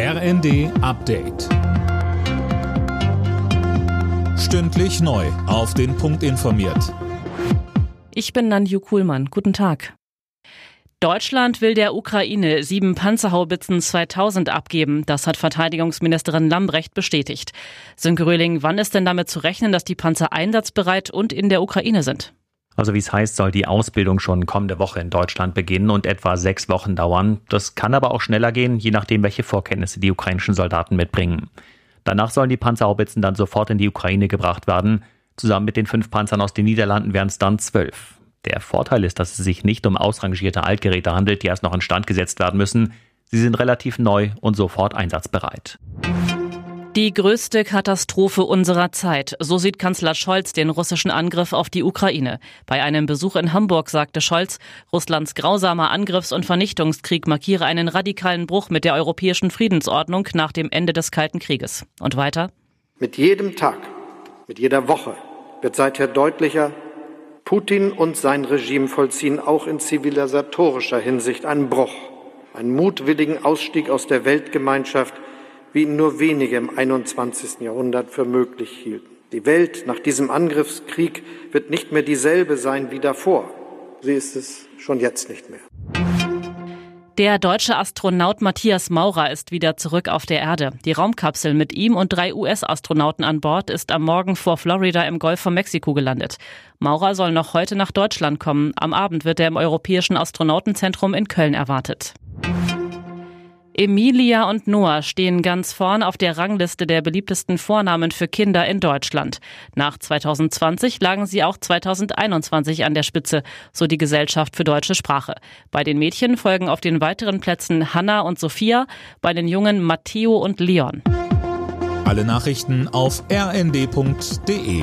RND Update. Stündlich neu. Auf den Punkt informiert. Ich bin Nanju Kuhlmann. Guten Tag. Deutschland will der Ukraine sieben Panzerhaubitzen 2000 abgeben. Das hat Verteidigungsministerin Lambrecht bestätigt. Sönke Röhling, wann ist denn damit zu rechnen, dass die Panzer einsatzbereit und in der Ukraine sind? Also wie es heißt, soll die Ausbildung schon kommende Woche in Deutschland beginnen und etwa sechs Wochen dauern. Das kann aber auch schneller gehen, je nachdem, welche Vorkenntnisse die ukrainischen Soldaten mitbringen. Danach sollen die Panzerhaubitzen dann sofort in die Ukraine gebracht werden. Zusammen mit den fünf Panzern aus den Niederlanden wären es dann zwölf. Der Vorteil ist, dass es sich nicht um ausrangierte Altgeräte handelt, die erst noch instand gesetzt werden müssen. Sie sind relativ neu und sofort einsatzbereit. Die größte Katastrophe unserer Zeit. So sieht Kanzler Scholz den russischen Angriff auf die Ukraine. Bei einem Besuch in Hamburg sagte Scholz, Russlands grausamer Angriffs- und Vernichtungskrieg markiere einen radikalen Bruch mit der europäischen Friedensordnung nach dem Ende des Kalten Krieges. Und weiter? Mit jedem Tag, mit jeder Woche wird seither deutlicher, Putin und sein Regime vollziehen auch in zivilisatorischer Hinsicht einen Bruch, einen mutwilligen Ausstieg aus der Weltgemeinschaft – wie ihn nur wenige im 21. Jahrhundert für möglich hielten. Die Welt nach diesem Angriffskrieg wird nicht mehr dieselbe sein wie davor. Sie ist es schon jetzt nicht mehr. Der deutsche Astronaut Matthias Maurer ist wieder zurück auf der Erde. Die Raumkapsel mit ihm und drei US-Astronauten an Bord ist am Morgen vor Florida im Golf von Mexiko gelandet. Maurer soll noch heute nach Deutschland kommen. Am Abend wird er im Europäischen Astronautenzentrum in Köln erwartet. Emilia und Noah stehen ganz vorn auf der Rangliste der beliebtesten Vornamen für Kinder in Deutschland. Nach 2020 lagen sie auch 2021 an der Spitze, so die Gesellschaft für deutsche Sprache. Bei den Mädchen folgen auf den weiteren Plätzen Hanna und Sophia, bei den Jungen Matteo und Leon. Alle Nachrichten auf rnd.de